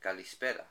Calispera.